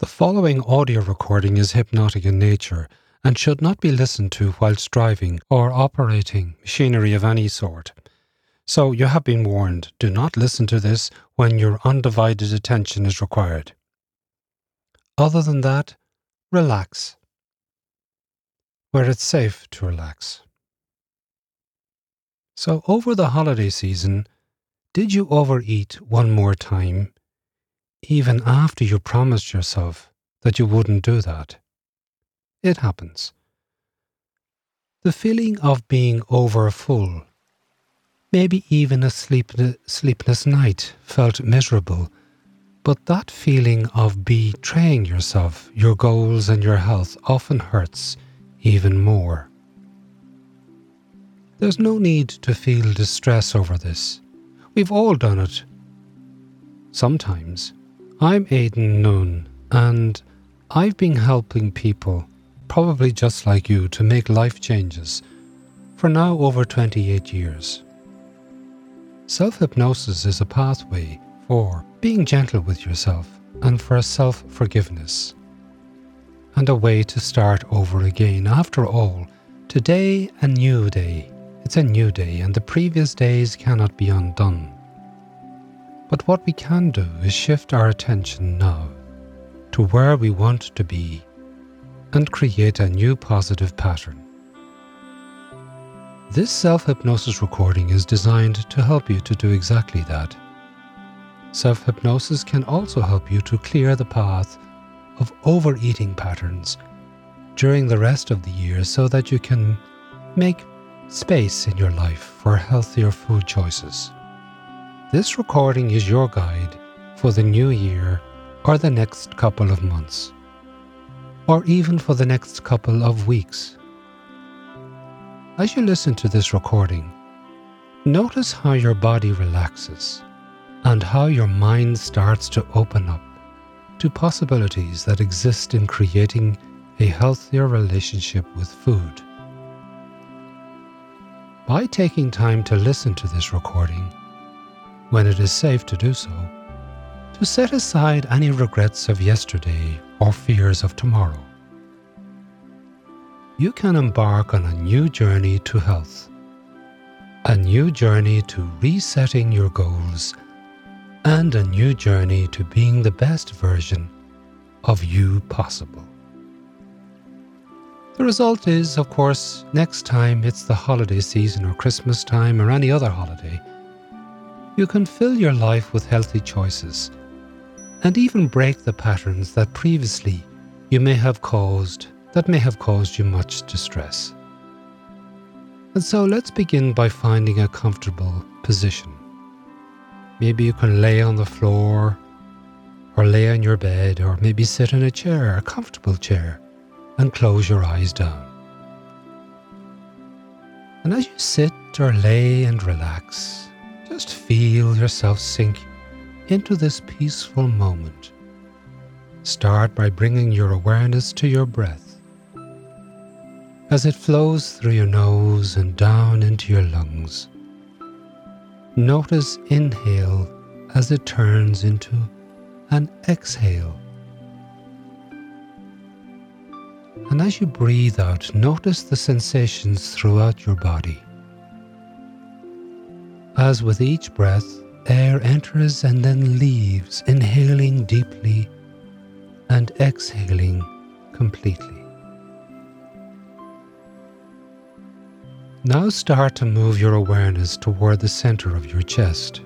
The following audio recording is hypnotic in nature and should not be listened to whilst driving or operating machinery of any sort. So you have been warned do not listen to this when your undivided attention is required. Other than that, relax. Where it's safe to relax. So, over the holiday season, did you overeat one more time even after you promised yourself that you wouldn't do that. It happens. The feeling of being over full, maybe even a sleepless night, felt miserable, but that feeling of betraying yourself, your goals, and your health often hurts even more. There's no need to feel distress over this. We've all done it. Sometimes I'm Aidan Noone, and I've been helping people, probably just like you, to make life changes for now over 28 years. Self hypnosis is a pathway for being gentle with yourself and for self forgiveness, and a way to start over again. After all, today a new day. It's a new day, and the previous days cannot be undone. But what we can do is shift our attention now to where we want to be and create a new positive pattern. This self hypnosis recording is designed to help you to do exactly that. Self hypnosis can also help you to clear the path of overeating patterns during the rest of the year so that you can make space in your life for healthier food choices. This recording is your guide for the new year or the next couple of months, or even for the next couple of weeks. As you listen to this recording, notice how your body relaxes and how your mind starts to open up to possibilities that exist in creating a healthier relationship with food. By taking time to listen to this recording, when it is safe to do so, to set aside any regrets of yesterday or fears of tomorrow. You can embark on a new journey to health, a new journey to resetting your goals, and a new journey to being the best version of you possible. The result is, of course, next time it's the holiday season or Christmas time or any other holiday you can fill your life with healthy choices and even break the patterns that previously you may have caused that may have caused you much distress. And so let's begin by finding a comfortable position. Maybe you can lay on the floor or lay on your bed or maybe sit in a chair, a comfortable chair, and close your eyes down. And as you sit or lay and relax, just feel yourself sink into this peaceful moment. Start by bringing your awareness to your breath as it flows through your nose and down into your lungs. Notice inhale as it turns into an exhale. And as you breathe out, notice the sensations throughout your body. As with each breath, air enters and then leaves, inhaling deeply and exhaling completely. Now start to move your awareness toward the center of your chest.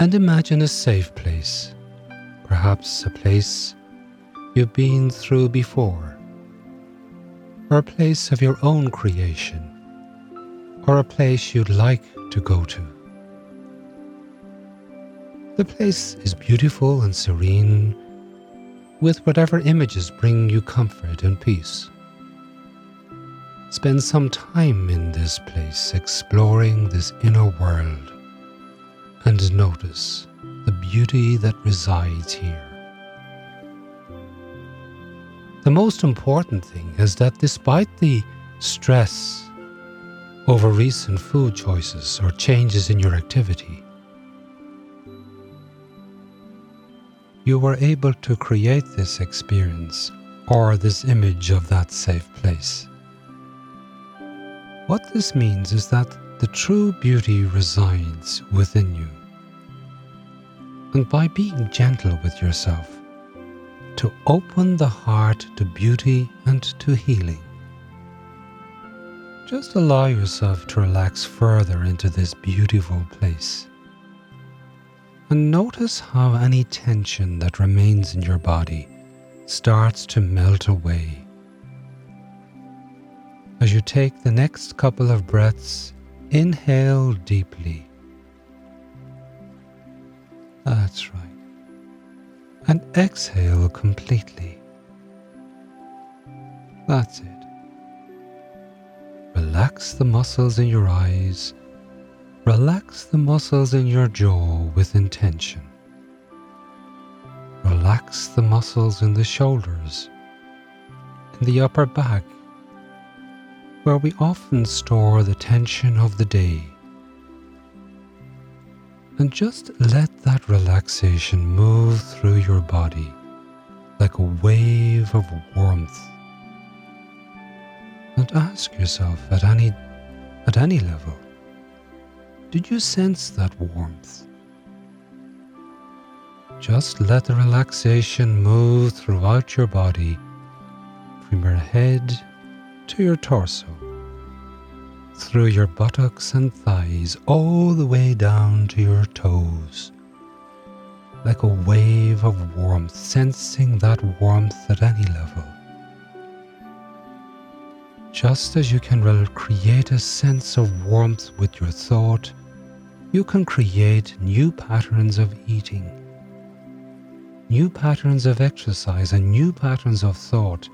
And imagine a safe place, perhaps a place you've been through before, or a place of your own creation or a place you'd like to go to. The place is beautiful and serene, with whatever images bring you comfort and peace. Spend some time in this place exploring this inner world and notice the beauty that resides here. The most important thing is that despite the stress over recent food choices or changes in your activity. you were able to create this experience or this image of that safe place. What this means is that the true beauty resides within you. And by being gentle with yourself, to open the heart to beauty and to healing. Just allow yourself to relax further into this beautiful place. And notice how any tension that remains in your body starts to melt away. As you take the next couple of breaths, inhale deeply. That's right. And exhale completely. That's it. Relax the muscles in your eyes. Relax the muscles in your jaw with intention. Relax the muscles in the shoulders, in the upper back, where we often store the tension of the day. And just let that relaxation move through your body like a wave of warmth. Ask yourself at any at any level, did you sense that warmth? Just let the relaxation move throughout your body from your head to your torso, through your buttocks and thighs, all the way down to your toes. Like a wave of warmth, sensing that warmth at any level. Just as you can create a sense of warmth with your thought, you can create new patterns of eating new patterns of exercise and new patterns of thought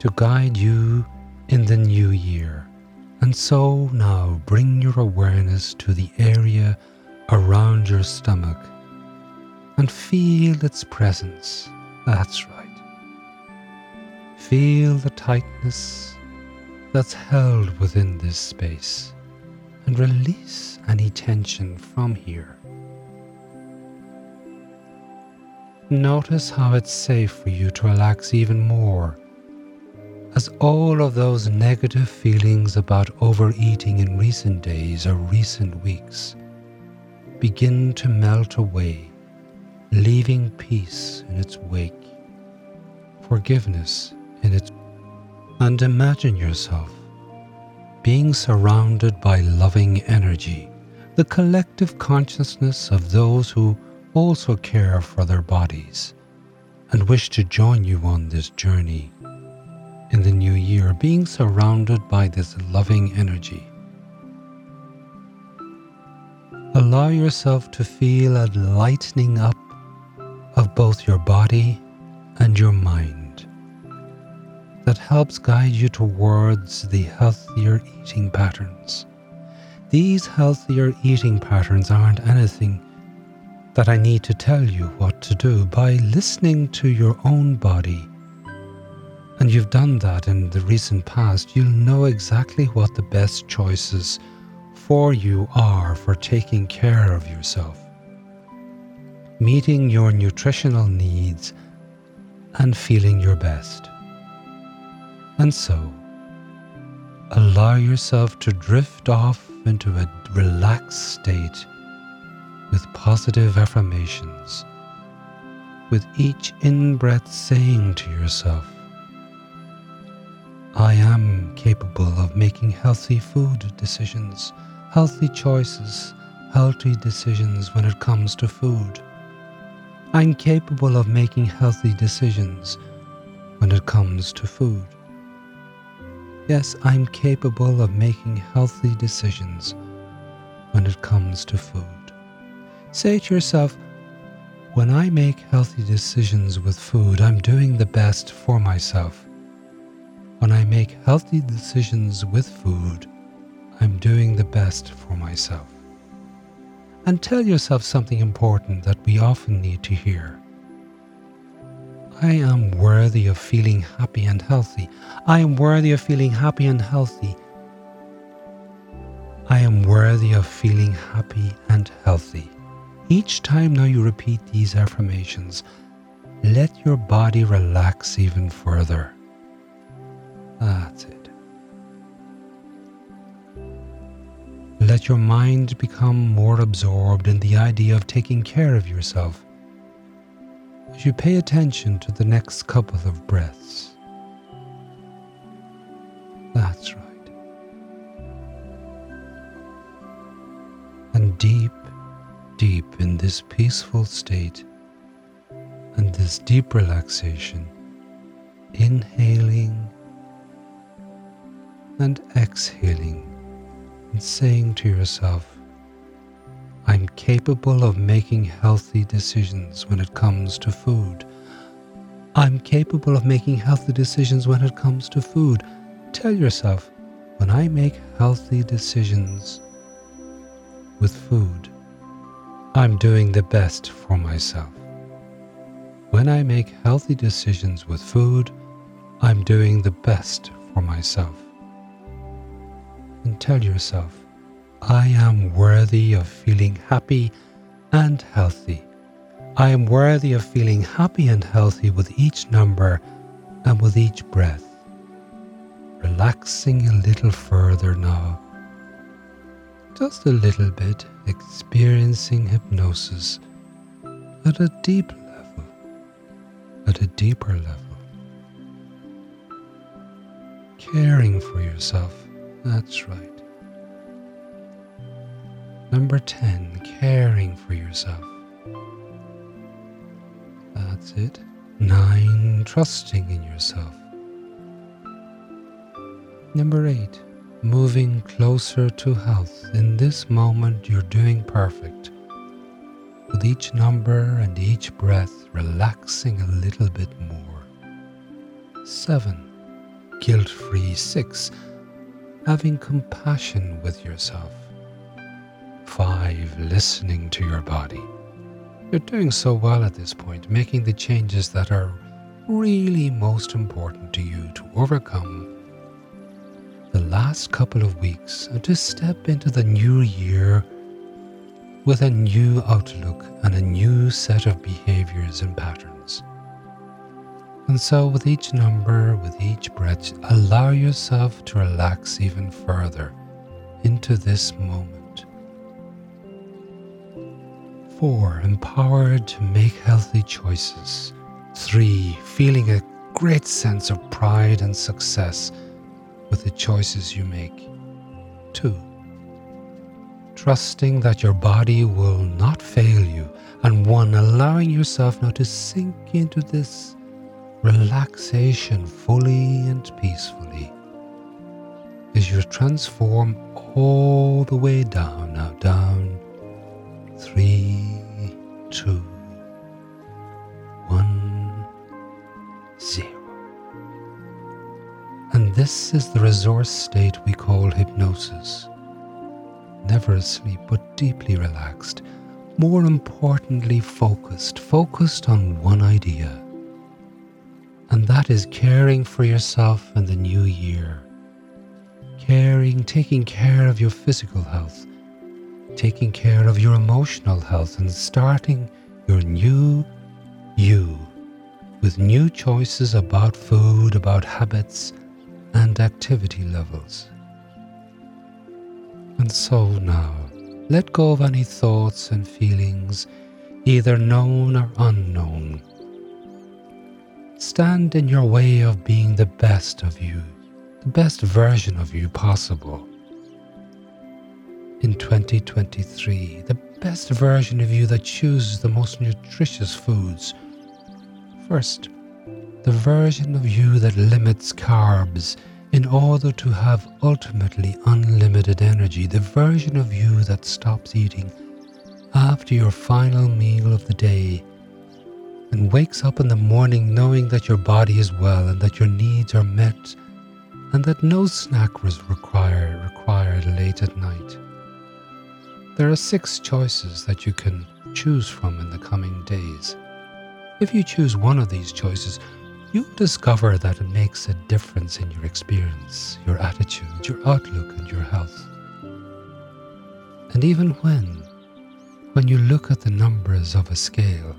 to guide you in the new year. And so now bring your awareness to the area around your stomach and feel its presence. That's right. Feel the tightness that's held within this space and release any tension from here. Notice how it's safe for you to relax even more as all of those negative feelings about overeating in recent days or recent weeks begin to melt away, leaving peace in its wake, forgiveness its and imagine yourself being surrounded by loving energy, the collective consciousness of those who also care for their bodies and wish to join you on this journey in the new year, being surrounded by this loving energy. Allow yourself to feel a lightening up of both your body and your mind that helps guide you towards the healthier eating patterns. These healthier eating patterns aren't anything that I need to tell you what to do by listening to your own body. And you've done that in the recent past, you'll know exactly what the best choices for you are for taking care of yourself, meeting your nutritional needs, and feeling your best. And so, allow yourself to drift off into a relaxed state with positive affirmations, with each in breath saying to yourself, I am capable of making healthy food decisions, healthy choices, healthy decisions when it comes to food. I'm capable of making healthy decisions when it comes to food. Yes, I'm capable of making healthy decisions when it comes to food. Say to yourself, when I make healthy decisions with food, I'm doing the best for myself. When I make healthy decisions with food, I'm doing the best for myself. And tell yourself something important that we often need to hear. I am worthy of feeling happy and healthy. I am worthy of feeling happy and healthy. I am worthy of feeling happy and healthy. Each time now you repeat these affirmations, let your body relax even further. That's it. Let your mind become more absorbed in the idea of taking care of yourself as you pay attention to the next couple of breaths. That's right. And deep, deep in this peaceful state and this deep relaxation, inhaling and exhaling and saying to yourself, capable of making healthy decisions when it comes to food. I'm capable of making healthy decisions when it comes to food. Tell yourself, when I make healthy decisions with food, I'm doing the best for myself. When I make healthy decisions with food, I'm doing the best for myself and tell yourself, I am worthy of feeling happy and healthy. I am worthy of feeling happy and healthy with each number and with each breath. Relaxing a little further now. Just a little bit, experiencing hypnosis at a deep level, at a deeper level. Caring for yourself that's right. Number 10, caring for yourself. That's it. 9, trusting in yourself. Number 8, moving closer to health. In this moment, you're doing perfect. With each number and each breath, relaxing a little bit more. 7, guilt free. 6, having compassion with yourself. 5. Listening to your body. You're doing so well at this point, making the changes that are really most important to you to overcome the last couple of weeks and to step into the new year with a new outlook and a new set of behaviors and patterns. And so, with each number, with each breath, allow yourself to relax even further into this moment. Four, empowered to make healthy choices. Three, feeling a great sense of pride and success with the choices you make. Two, trusting that your body will not fail you. And one, allowing yourself now to sink into this relaxation fully and peacefully as you transform all the way down, now down, three, two, one, zero. And this is the resource state we call hypnosis. Never asleep, but deeply relaxed. More importantly, focused, focused on one idea and that is caring for yourself in the new year. Caring, taking care of your physical health, taking care of your emotional health, and starting your new you with new choices about food, about habits, and activity levels. And so now, let go of any thoughts and feelings, either known or unknown stand in your way of being the best of you, the best version of you possible. In 2023, the best version of you that chooses the most nutritious foods. First, the version of you that limits carbs in order to have ultimately unlimited energy, the version of you that stops eating after your final meal of the day and wakes up in the morning knowing that your body is well and that your needs are met and that no snack was required, required late at night. There are six choices that you can choose from in the coming days. If you choose one of these choices, you'll discover that it makes a difference in your experience, your attitude, your outlook, and your health. And even when when you look at the numbers of a scale.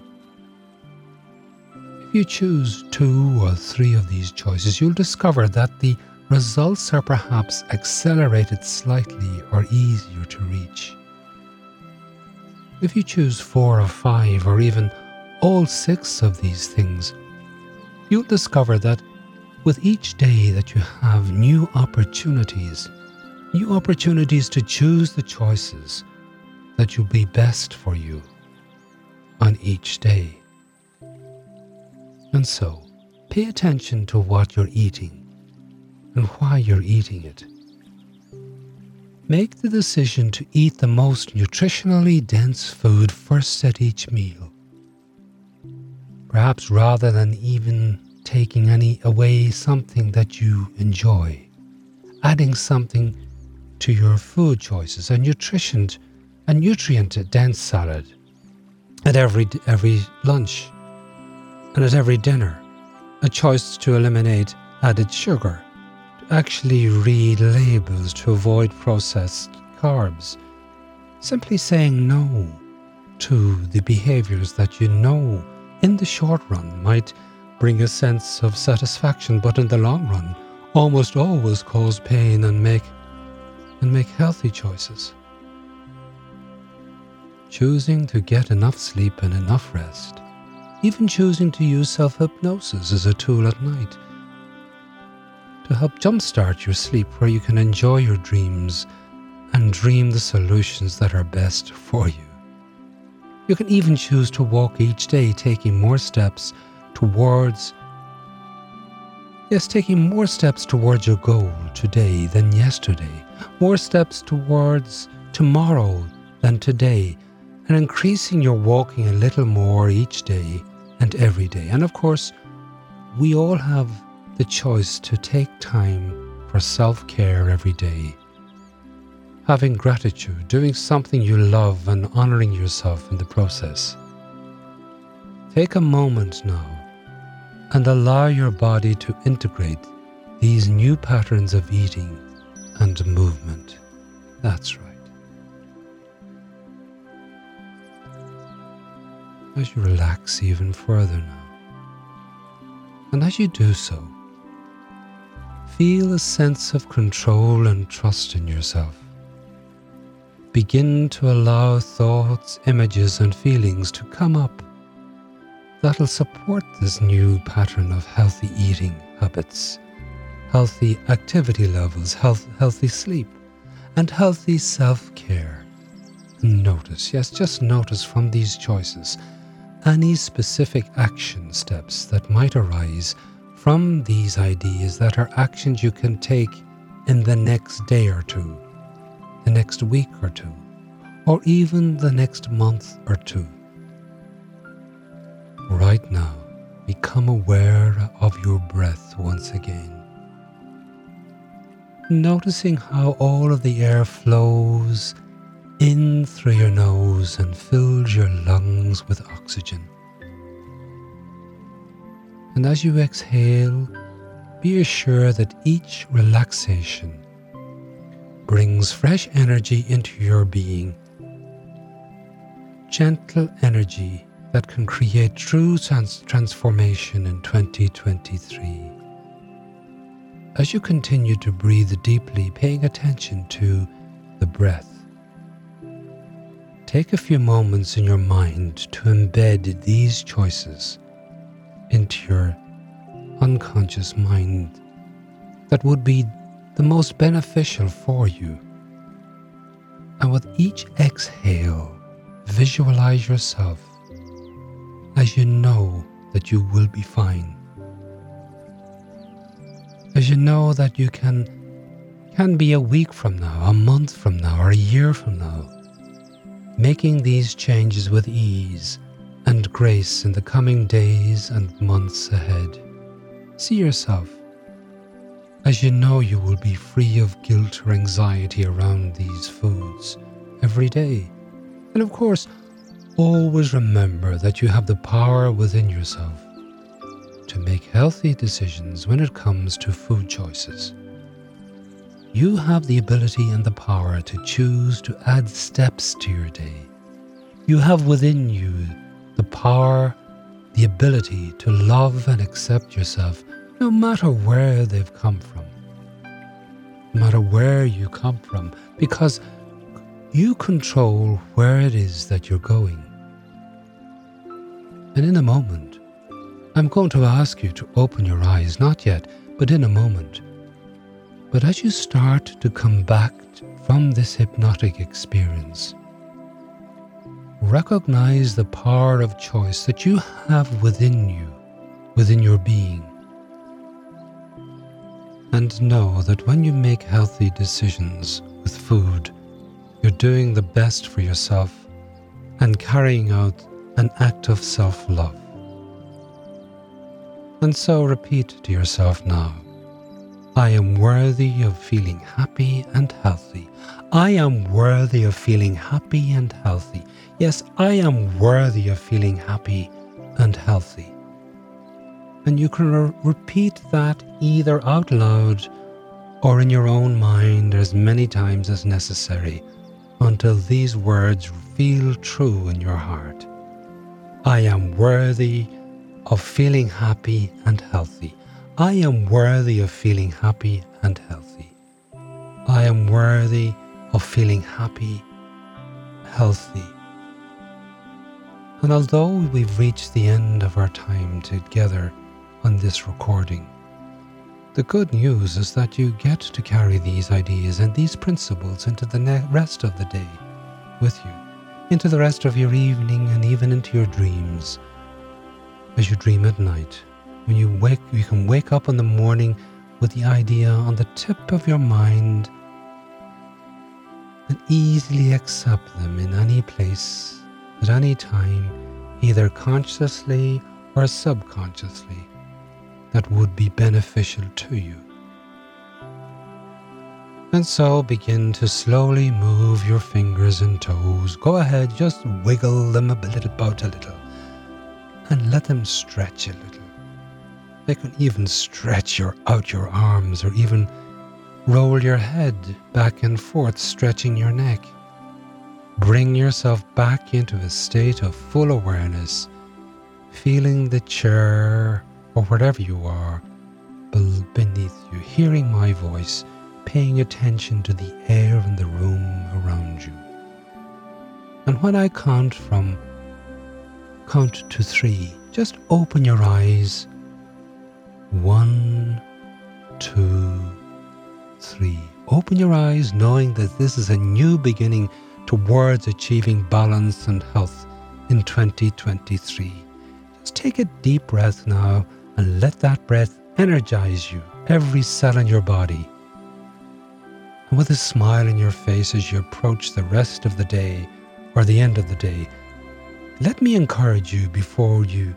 If you choose two or three of these choices, you'll discover that the results are perhaps accelerated slightly or easier to reach. If you choose four or five or even all six of these things, you'll discover that with each day that you have new opportunities, new opportunities to choose the choices that will be best for you on each day. And so, pay attention to what you're eating and why you're eating it. Make the decision to eat the most nutritionally dense food first at each meal. Perhaps rather than even taking any away something that you enjoy, adding something to your food choices, a nutrition, a nutrient dense salad at every every lunch and at every dinner, a choice to eliminate added sugar actually read labels to avoid processed carbs. Simply saying no to the behaviors that you know in the short run might bring a sense of satisfaction, but in the long run almost always cause pain and make and make healthy choices. Choosing to get enough sleep and enough rest, even choosing to use self hypnosis as a tool at night, to help jumpstart your sleep where you can enjoy your dreams and dream the solutions that are best for you. You can even choose to walk each day, taking more steps towards, yes, taking more steps towards your goal today than yesterday, more steps towards tomorrow than today, and increasing your walking a little more each day and every day. And of course, we all have the choice to take time for self care every day. Having gratitude, doing something you love, and honoring yourself in the process. Take a moment now and allow your body to integrate these new patterns of eating and movement. That's right. As you relax even further now, and as you do so, Feel a sense of control and trust in yourself. Begin to allow thoughts, images, and feelings to come up that'll support this new pattern of healthy eating habits, healthy activity levels, health, healthy sleep, and healthy self care. Notice, yes, just notice from these choices any specific action steps that might arise from these ideas that are actions you can take in the next day or two, the next week or two, or even the next month or two. Right now, become aware of your breath once again. Noticing how all of the air flows in through your nose and fills your lungs with oxygen. And as you exhale, be assured that each relaxation brings fresh energy into your being. Gentle energy that can create true trans- transformation in 2023. As you continue to breathe deeply, paying attention to the breath, take a few moments in your mind to embed these choices into your unconscious mind that would be the most beneficial for you. And with each exhale, visualize yourself as you know that you will be fine. As you know that you can can be a week from now, a month from now, or a year from now, making these changes with ease and grace in the coming days and months ahead. See yourself as you know you will be free of guilt or anxiety around these foods every day. And of course, always remember that you have the power within yourself to make healthy decisions when it comes to food choices. You have the ability and the power to choose to add steps to your day You have within you the power, the ability to love and accept yourself no matter where they've come from. No matter where you come from, because you control where it is that you're going. And in a moment, I'm going to ask you to open your eyes, not yet, but in a moment. But as you start to come back from this hypnotic experience, recognize the power of choice that you have within you, within your being. And know that when you make healthy decisions with food, you're doing the best for yourself and carrying out an act of self love. And so repeat to yourself now I am worthy of feeling happy and healthy. I am worthy of feeling happy and healthy. Yes, I am worthy of feeling happy and healthy. And you can re- repeat that either out loud or in your own mind as many times as necessary until these words feel true in your heart. I am worthy of feeling happy and healthy. I am worthy of feeling happy and healthy. I am worthy of feeling happy, healthy. And although we've reached the end of our time together on this recording, the good news is that you get to carry these ideas and these principles into the rest of the day with you into the rest of your evening and even into your dreams as you dream at night. When you wake, you can wake up in the morning with the idea on the tip of your mind and easily accept them in any place, at any time, either consciously or subconsciously, that would be beneficial to you. And so begin to slowly move your fingers and toes. Go ahead, just wiggle them a little about a little. And let them stretch a little. They can even stretch your out your arms or even roll your head back and forth, stretching your neck. Bring yourself back into a state of full awareness, feeling the chair or wherever you are beneath you, hearing my voice paying attention to the air in the room around you. And when I count from count to three, just open your eyes. One, two, three. Open your eyes knowing that this is a new beginning towards achieving balance and health in 2023. Just take a deep breath now and let that breath energize you, every cell in your body and with a smile on your face as you approach the rest of the day or the end of the day, let me encourage you before you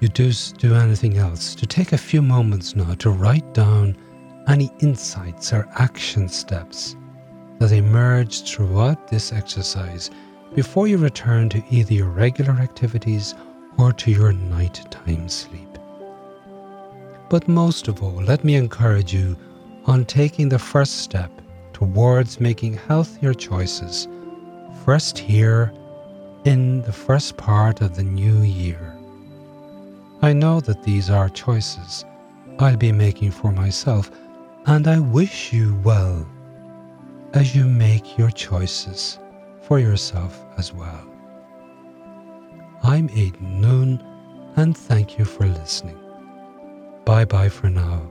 you do do anything else to take a few moments now to write down any insights or action steps that emerge throughout this exercise before you return to either your regular activities or to your nighttime sleep. But most of all, let me encourage you on taking the first step towards making healthier choices, first here in the first part of the new year. I know that these are choices I'll be making for myself, and I wish you well as you make your choices for yourself as well. I'm Aidan Noone, and thank you for listening. Bye bye for now.